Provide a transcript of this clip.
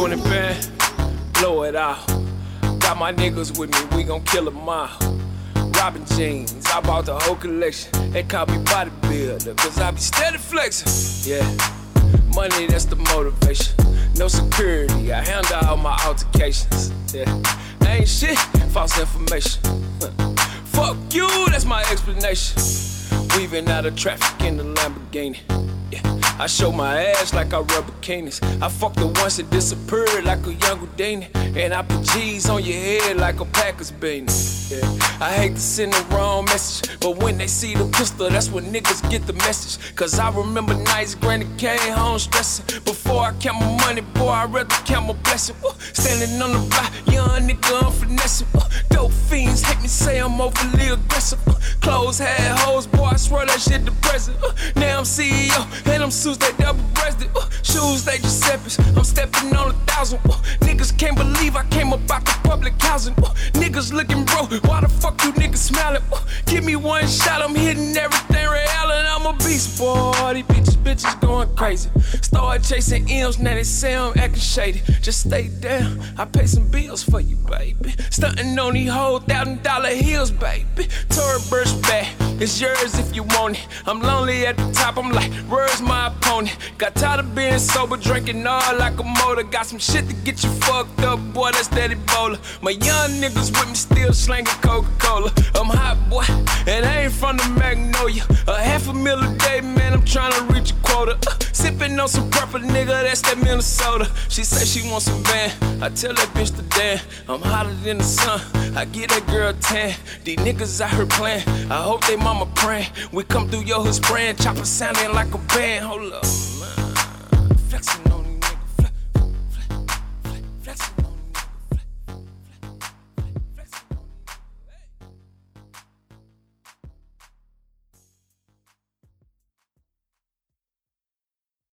20 band, blow it out. Got my niggas with me, we gon' kill 'em all. Robin jeans, I bought the whole collection. They call me bodybuilder, cause I be steady flexing. Yeah, money, that's the motivation. No security, I handle all my altercations. Yeah, ain't shit, false information. Fuck you, that's my explanation. Weaving out of traffic in the Lamborghini. I show my ass like I rub bikinis. I fuck the ones that disappeared like a young Houdini. And I put G's on your head like a Packers beanie. Yeah. I hate to send the wrong message, but when they see the pistol, that's when niggas get the message. Cause I remember nights granny came home stressing. Before I count my money, boy, I'd rather count my blessing. Standing on the block, young nigga, I'm finessing. Dope me, say I'm overly aggressive. Uh, clothes had hoes, boy, I swear that shit depressing. Uh, now I'm CEO, and I'm suits they double breasted. Uh, shoes they Giuseppe's, I'm stepping on a thousand. Uh, niggas can't believe I came up out the public housing. Uh, niggas looking broke, why the fuck you niggas smiling? Uh, give me one shot, I'm hitting everything a beast, boy. These bitches, bitches going crazy. Started chasing M's, now they say I'm acting shady. Just stay down, I pay some bills for you, baby. Stunting on these whole thousand dollar heels, baby. Tory Burch back, it's yours if you want it. I'm lonely at the top, I'm like, where's my opponent? Got tired of being sober, drinking all like a motor. Got some shit to get you fucked up, boy, that's that Ebola. My young niggas with me still slanging Coca Cola. Trying to reach a quota. Uh, sipping on some purple, nigga, that's that Minnesota. She say she wants some van, I tell that bitch to dance. I'm hotter than the sun, I get that girl tan. These niggas out here playing, I hope they mama praying. We come through your hood spraying, chopper sounding like a band. Hold up, man.